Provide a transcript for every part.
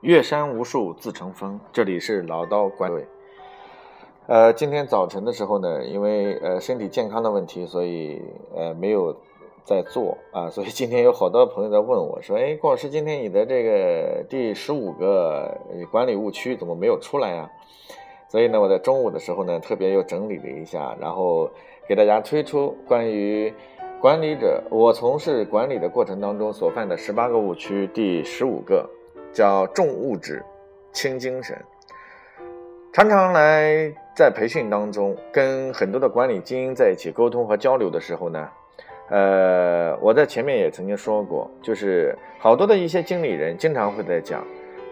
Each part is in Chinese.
岳山无数自成峰，这里是老刀管理。呃，今天早晨的时候呢，因为呃身体健康的问题，所以呃没有在做啊，所以今天有好多朋友在问我说：“哎，郭老师，今天你的这个第十五个管理误区怎么没有出来呀？”所以呢，我在中午的时候呢，特别又整理了一下，然后给大家推出关于管理者我从事管理的过程当中所犯的十八个误区第十五个。叫重物质，轻精神。常常来在培训当中，跟很多的管理精英在一起沟通和交流的时候呢，呃，我在前面也曾经说过，就是好多的一些经理人经常会在讲，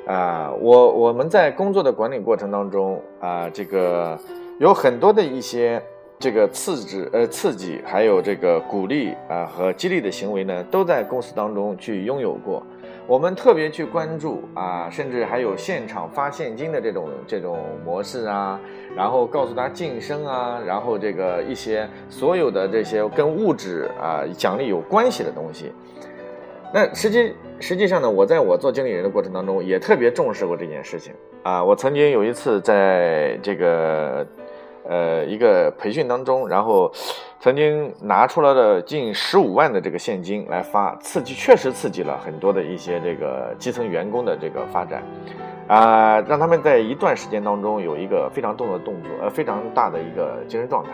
啊，我我们在工作的管理过程当中啊，这个有很多的一些这个刺激呃刺激，还有这个鼓励啊和激励的行为呢，都在公司当中去拥有过。我们特别去关注啊，甚至还有现场发现金的这种这种模式啊，然后告诉他晋升啊，然后这个一些所有的这些跟物质啊奖励有关系的东西。那实际实际上呢，我在我做经理人的过程当中也特别重视过这件事情啊。我曾经有一次在这个。呃，一个培训当中，然后曾经拿出来了近十五万的这个现金来发，刺激确实刺激了很多的一些这个基层员工的这个发展，啊，让他们在一段时间当中有一个非常动的动作，呃，非常大的一个精神状态。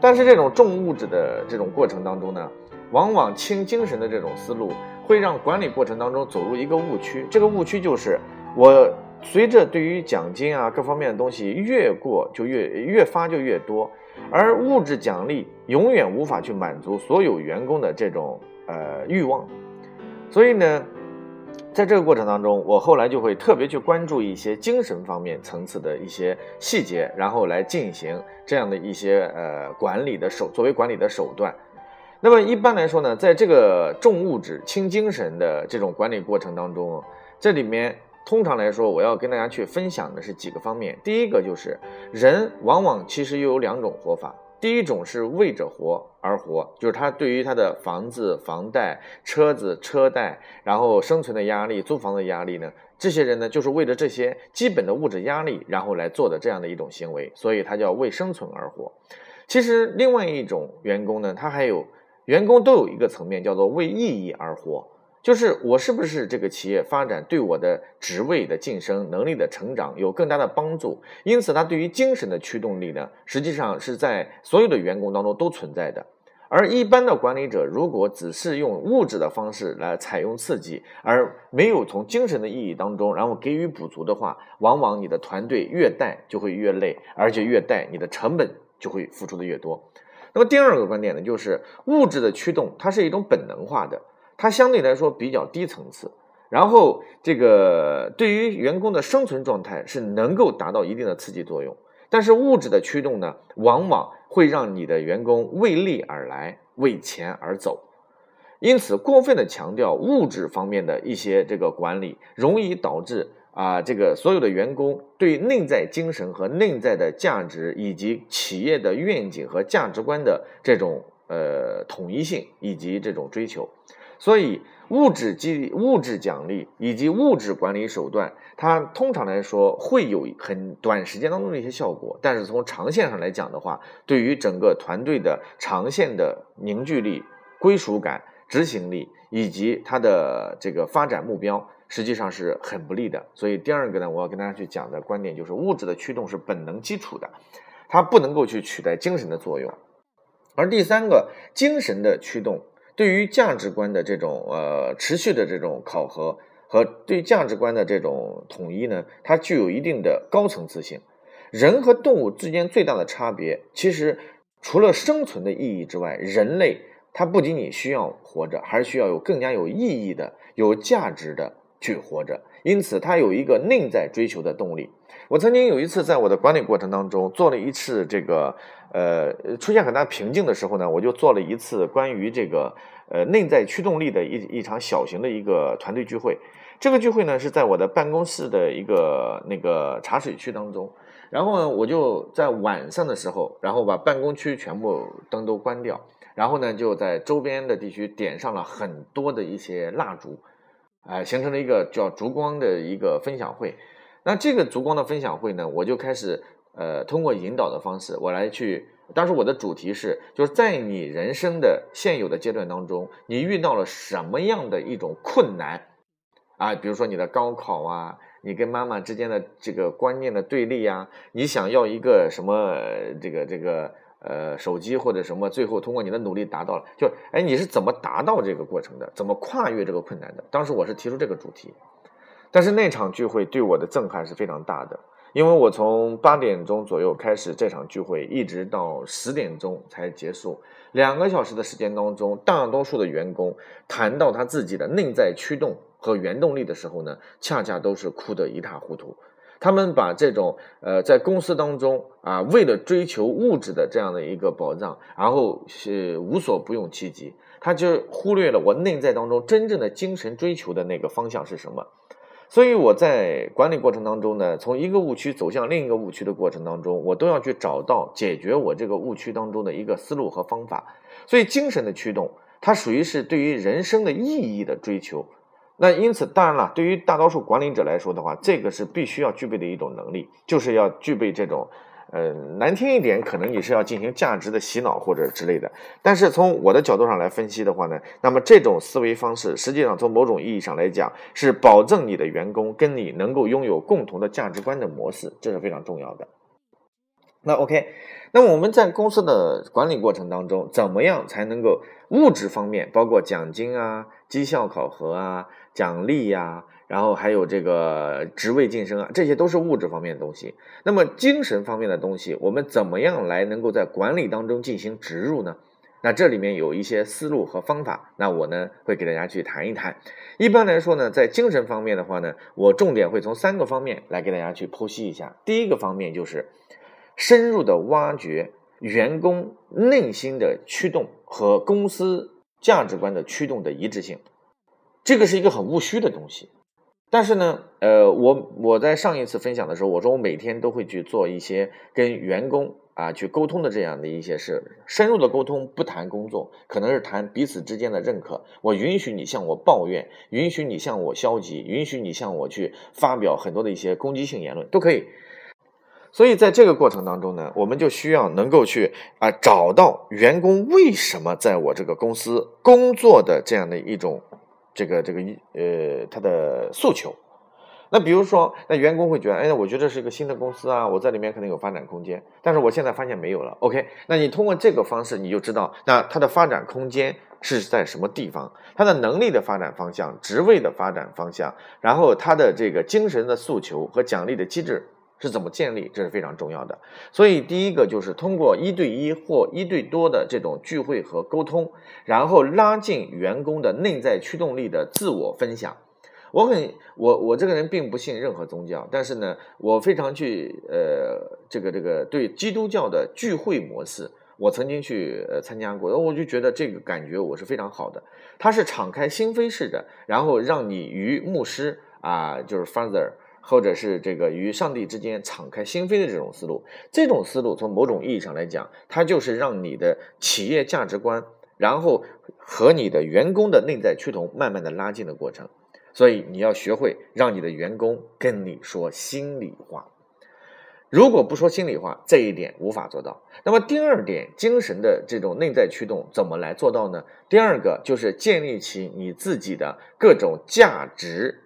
但是这种重物质的这种过程当中呢，往往轻精神的这种思路，会让管理过程当中走入一个误区。这个误区就是我。随着对于奖金啊各方面的东西越过就越越发就越多，而物质奖励永远无法去满足所有员工的这种呃欲望，所以呢，在这个过程当中，我后来就会特别去关注一些精神方面层次的一些细节，然后来进行这样的一些呃管理的手作为管理的手段。那么一般来说呢，在这个重物质轻精神的这种管理过程当中，这里面。通常来说，我要跟大家去分享的是几个方面。第一个就是人往往其实又有两种活法，第一种是为着活而活，就是他对于他的房子、房贷、车子、车贷，然后生存的压力、租房的压力呢，这些人呢就是为了这些基本的物质压力，然后来做的这样的一种行为，所以他叫为生存而活。其实另外一种员工呢，他还有员工都有一个层面叫做为意义而活。就是我是不是这个企业发展对我的职位的晋升、能力的成长有更大的帮助？因此，它对于精神的驱动力呢，实际上是在所有的员工当中都存在的。而一般的管理者如果只是用物质的方式来采用刺激，而没有从精神的意义当中然后给予补足的话，往往你的团队越带就会越累，而且越带你的成本就会付出的越多。那么第二个观点呢，就是物质的驱动，它是一种本能化的。它相对来说比较低层次，然后这个对于员工的生存状态是能够达到一定的刺激作用，但是物质的驱动呢，往往会让你的员工为利而来，为钱而走，因此过分的强调物质方面的一些这个管理，容易导致啊这个所有的员工对内在精神和内在的价值以及企业的愿景和价值观的这种呃统一性以及这种追求。所以，物质激励物质奖励以及物质管理手段，它通常来说会有很短时间当中的一些效果，但是从长线上来讲的话，对于整个团队的长线的凝聚力、归属感、执行力以及它的这个发展目标，实际上是很不利的。所以，第二个呢，我要跟大家去讲的观点就是，物质的驱动是本能基础的，它不能够去取代精神的作用，而第三个，精神的驱动。对于价值观的这种呃持续的这种考核和对价值观的这种统一呢，它具有一定的高层次性。人和动物之间最大的差别，其实除了生存的意义之外，人类它不仅仅需要活着，还是需要有更加有意义的、有价值的去活着。因此，它有一个内在追求的动力。我曾经有一次在我的管理过程当中做了一次这个。呃，出现很大瓶颈的时候呢，我就做了一次关于这个呃内在驱动力的一一场小型的一个团队聚会。这个聚会呢是在我的办公室的一个那个茶水区当中。然后呢，我就在晚上的时候，然后把办公区全部灯都关掉，然后呢就在周边的地区点上了很多的一些蜡烛。哎，形成了一个叫烛光的一个分享会。那这个烛光的分享会呢，我就开始呃通过引导的方式，我来去。当时我的主题是，就是在你人生的现有的阶段当中，你遇到了什么样的一种困难啊？比如说你的高考啊，你跟妈妈之间的这个观念的对立呀，你想要一个什么这个这个呃手机或者什么，最后通过你的努力达到了，就哎你是怎么达到这个过程的？怎么跨越这个困难的？当时我是提出这个主题，但是那场聚会对我的震撼是非常大的。因为我从八点钟左右开始这场聚会，一直到十点钟才结束，两个小时的时间当中，大多数的员工谈到他自己的内在驱动和原动力的时候呢，恰恰都是哭得一塌糊涂。他们把这种呃，在公司当中啊，为了追求物质的这样的一个保障，然后是无所不用其极，他就忽略了我内在当中真正的精神追求的那个方向是什么。所以我在管理过程当中呢，从一个误区走向另一个误区的过程当中，我都要去找到解决我这个误区当中的一个思路和方法。所以精神的驱动，它属于是对于人生的意义的追求。那因此，当然了，对于大多数管理者来说的话，这个是必须要具备的一种能力，就是要具备这种。呃，难听一点，可能你是要进行价值的洗脑或者之类的。但是从我的角度上来分析的话呢，那么这种思维方式，实际上从某种意义上来讲，是保证你的员工跟你能够拥有共同的价值观的模式，这是非常重要的。那 OK，那我们在公司的管理过程当中，怎么样才能够物质方面，包括奖金啊、绩效考核啊、奖励呀？然后还有这个职位晋升啊，这些都是物质方面的东西。那么精神方面的东西，我们怎么样来能够在管理当中进行植入呢？那这里面有一些思路和方法，那我呢会给大家去谈一谈。一般来说呢，在精神方面的话呢，我重点会从三个方面来给大家去剖析一下。第一个方面就是深入的挖掘员工内心的驱动和公司价值观的驱动的一致性，这个是一个很务虚的东西。但是呢，呃，我我在上一次分享的时候，我说我每天都会去做一些跟员工啊去沟通的这样的一些事，深入的沟通，不谈工作，可能是谈彼此之间的认可。我允许你向我抱怨，允许你向我消极，允许你向我去发表很多的一些攻击性言论，都可以。所以在这个过程当中呢，我们就需要能够去啊找到员工为什么在我这个公司工作的这样的一种。这个这个一呃，他的诉求，那比如说，那员工会觉得，哎，我觉得是一个新的公司啊，我在里面可能有发展空间，但是我现在发现没有了。OK，那你通过这个方式，你就知道，那他的发展空间是在什么地方，他的能力的发展方向、职位的发展方向，然后他的这个精神的诉求和奖励的机制。是怎么建立？这是非常重要的。所以，第一个就是通过一对一或一对多的这种聚会和沟通，然后拉近员工的内在驱动力的自我分享。我很我我这个人并不信任何宗教，但是呢，我非常去呃这个这个对基督教的聚会模式，我曾经去呃参加过，我就觉得这个感觉我是非常好的。它是敞开心扉式的，然后让你与牧师啊，就是 Father。或者是这个与上帝之间敞开心扉的这种思路，这种思路从某种意义上来讲，它就是让你的企业价值观，然后和你的员工的内在趋同慢慢的拉近的过程。所以你要学会让你的员工跟你说心里话。如果不说心里话，这一点无法做到。那么第二点，精神的这种内在驱动怎么来做到呢？第二个就是建立起你自己的各种价值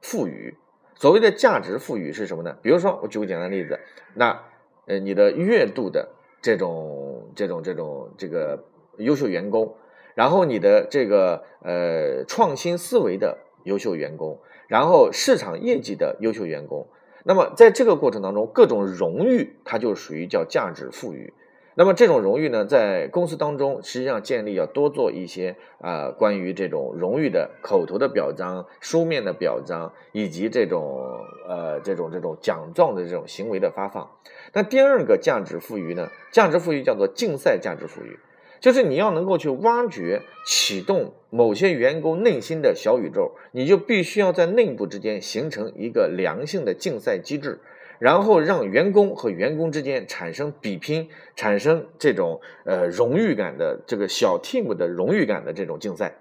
赋予。所谓的价值赋予是什么呢？比如说，我举个简单例子，那呃，你的月度的这种、这种、这种这个优秀员工，然后你的这个呃创新思维的优秀员工，然后市场业绩的优秀员工，那么在这个过程当中，各种荣誉它就属于叫价值赋予。那么这种荣誉呢，在公司当中，实际上建立要多做一些啊，关于这种荣誉的口头的表彰、书面的表彰，以及这种呃这种这种奖状的这种行为的发放。那第二个价值赋予呢，价值赋予叫做竞赛价值赋予，就是你要能够去挖掘、启动某些员工内心的小宇宙，你就必须要在内部之间形成一个良性的竞赛机制。然后让员工和员工之间产生比拼，产生这种呃荣誉感的这个小 team 的荣誉感的这种竞赛，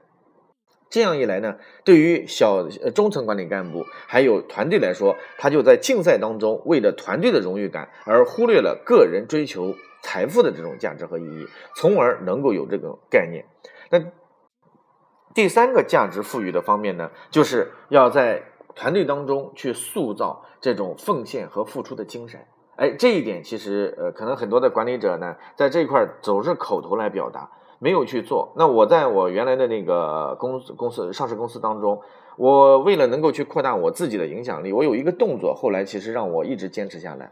这样一来呢，对于小中层管理干部还有团队来说，他就在竞赛当中为了团队的荣誉感而忽略了个人追求财富的这种价值和意义，从而能够有这个概念。那第三个价值赋予的方面呢，就是要在团队当中去塑造这种奉献和付出的精神。哎，这一点其实呃，可能很多的管理者呢，在这一块总是口头来表达，没有去做。那我在我原来的那个公司公司上市公司当中，我为了能够去扩大我自己的影响力，我有一个动作，后来其实让我一直坚持下来。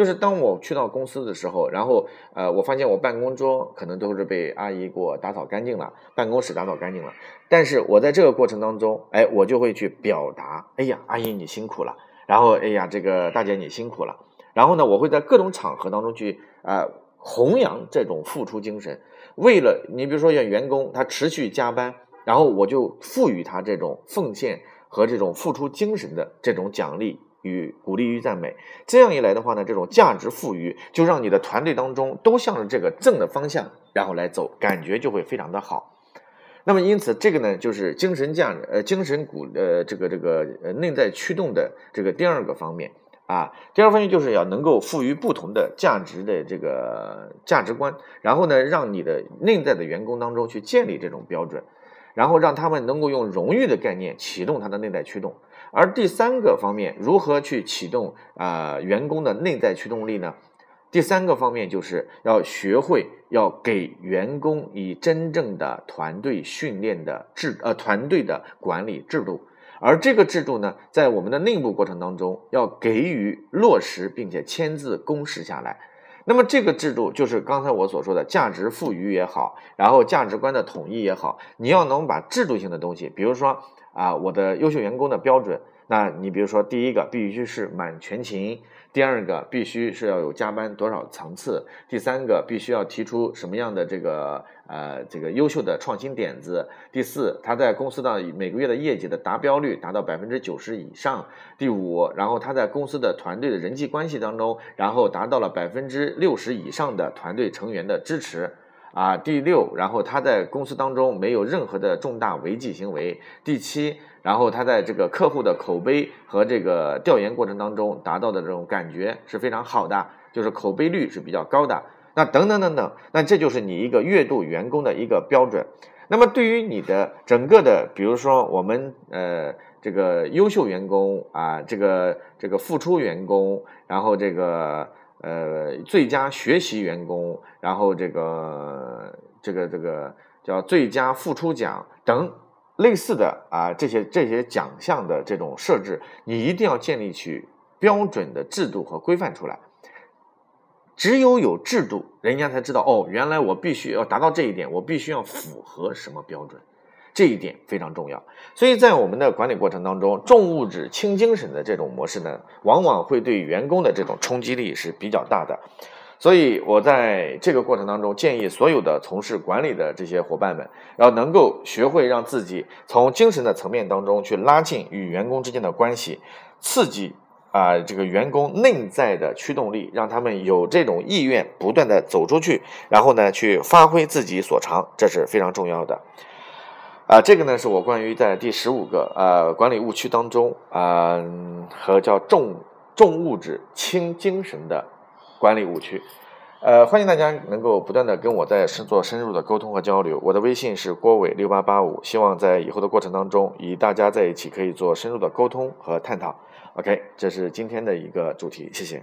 就是当我去到公司的时候，然后呃，我发现我办公桌可能都是被阿姨给我打扫干净了，办公室打扫干净了。但是我在这个过程当中，哎，我就会去表达，哎呀，阿姨你辛苦了，然后哎呀，这个大姐你辛苦了。然后呢，我会在各种场合当中去啊弘扬这种付出精神。为了你，比如说像员工他持续加班，然后我就赋予他这种奉献和这种付出精神的这种奖励。与鼓励与赞美，这样一来的话呢，这种价值赋予就让你的团队当中都向着这个正的方向，然后来走，感觉就会非常的好。那么因此，这个呢就是精神价值呃精神鼓呃这个这个呃内在驱动的这个第二个方面啊，第二方面就是要能够赋予不同的价值的这个价值观，然后呢让你的内在的员工当中去建立这种标准，然后让他们能够用荣誉的概念启动他的内在驱动。而第三个方面，如何去启动啊员工的内在驱动力呢？第三个方面就是要学会要给员工以真正的团队训练的制呃团队的管理制度，而这个制度呢，在我们的内部过程当中要给予落实，并且签字公示下来。那么这个制度就是刚才我所说的价值赋予也好，然后价值观的统一也好，你要能把制度性的东西，比如说。啊，我的优秀员工的标准，那你比如说，第一个必须是满全勤，第二个必须是要有加班多少层次，第三个必须要提出什么样的这个呃这个优秀的创新点子，第四，他在公司的每个月的业绩的达标率达到百分之九十以上，第五，然后他在公司的团队的人际关系当中，然后达到了百分之六十以上的团队成员的支持。啊，第六，然后他在公司当中没有任何的重大违纪行为。第七，然后他在这个客户的口碑和这个调研过程当中达到的这种感觉是非常好的，就是口碑率是比较高的。那等等等等，那这就是你一个月度员工的一个标准。那么对于你的整个的，比如说我们呃这个优秀员工啊，这个这个付出员工，然后这个。呃，最佳学习员工，然后这个这个这个叫最佳付出奖等类似的啊，这些这些奖项的这种设置，你一定要建立起标准的制度和规范出来。只有有制度，人家才知道哦，原来我必须要达到这一点，我必须要符合什么标准。这一点非常重要，所以在我们的管理过程当中，重物质轻精神的这种模式呢，往往会对员工的这种冲击力是比较大的。所以我在这个过程当中，建议所有的从事管理的这些伙伴们，要能够学会让自己从精神的层面当中去拉近与员工之间的关系，刺激啊这个员工内在的驱动力，让他们有这种意愿不断的走出去，然后呢去发挥自己所长，这是非常重要的。啊，这个呢是我关于在第十五个呃管理误区当中啊和叫重重物质轻精神的管理误区，呃，欢迎大家能够不断的跟我在深做深入的沟通和交流。我的微信是郭伟六八八五，希望在以后的过程当中，与大家在一起可以做深入的沟通和探讨。OK，这是今天的一个主题，谢谢。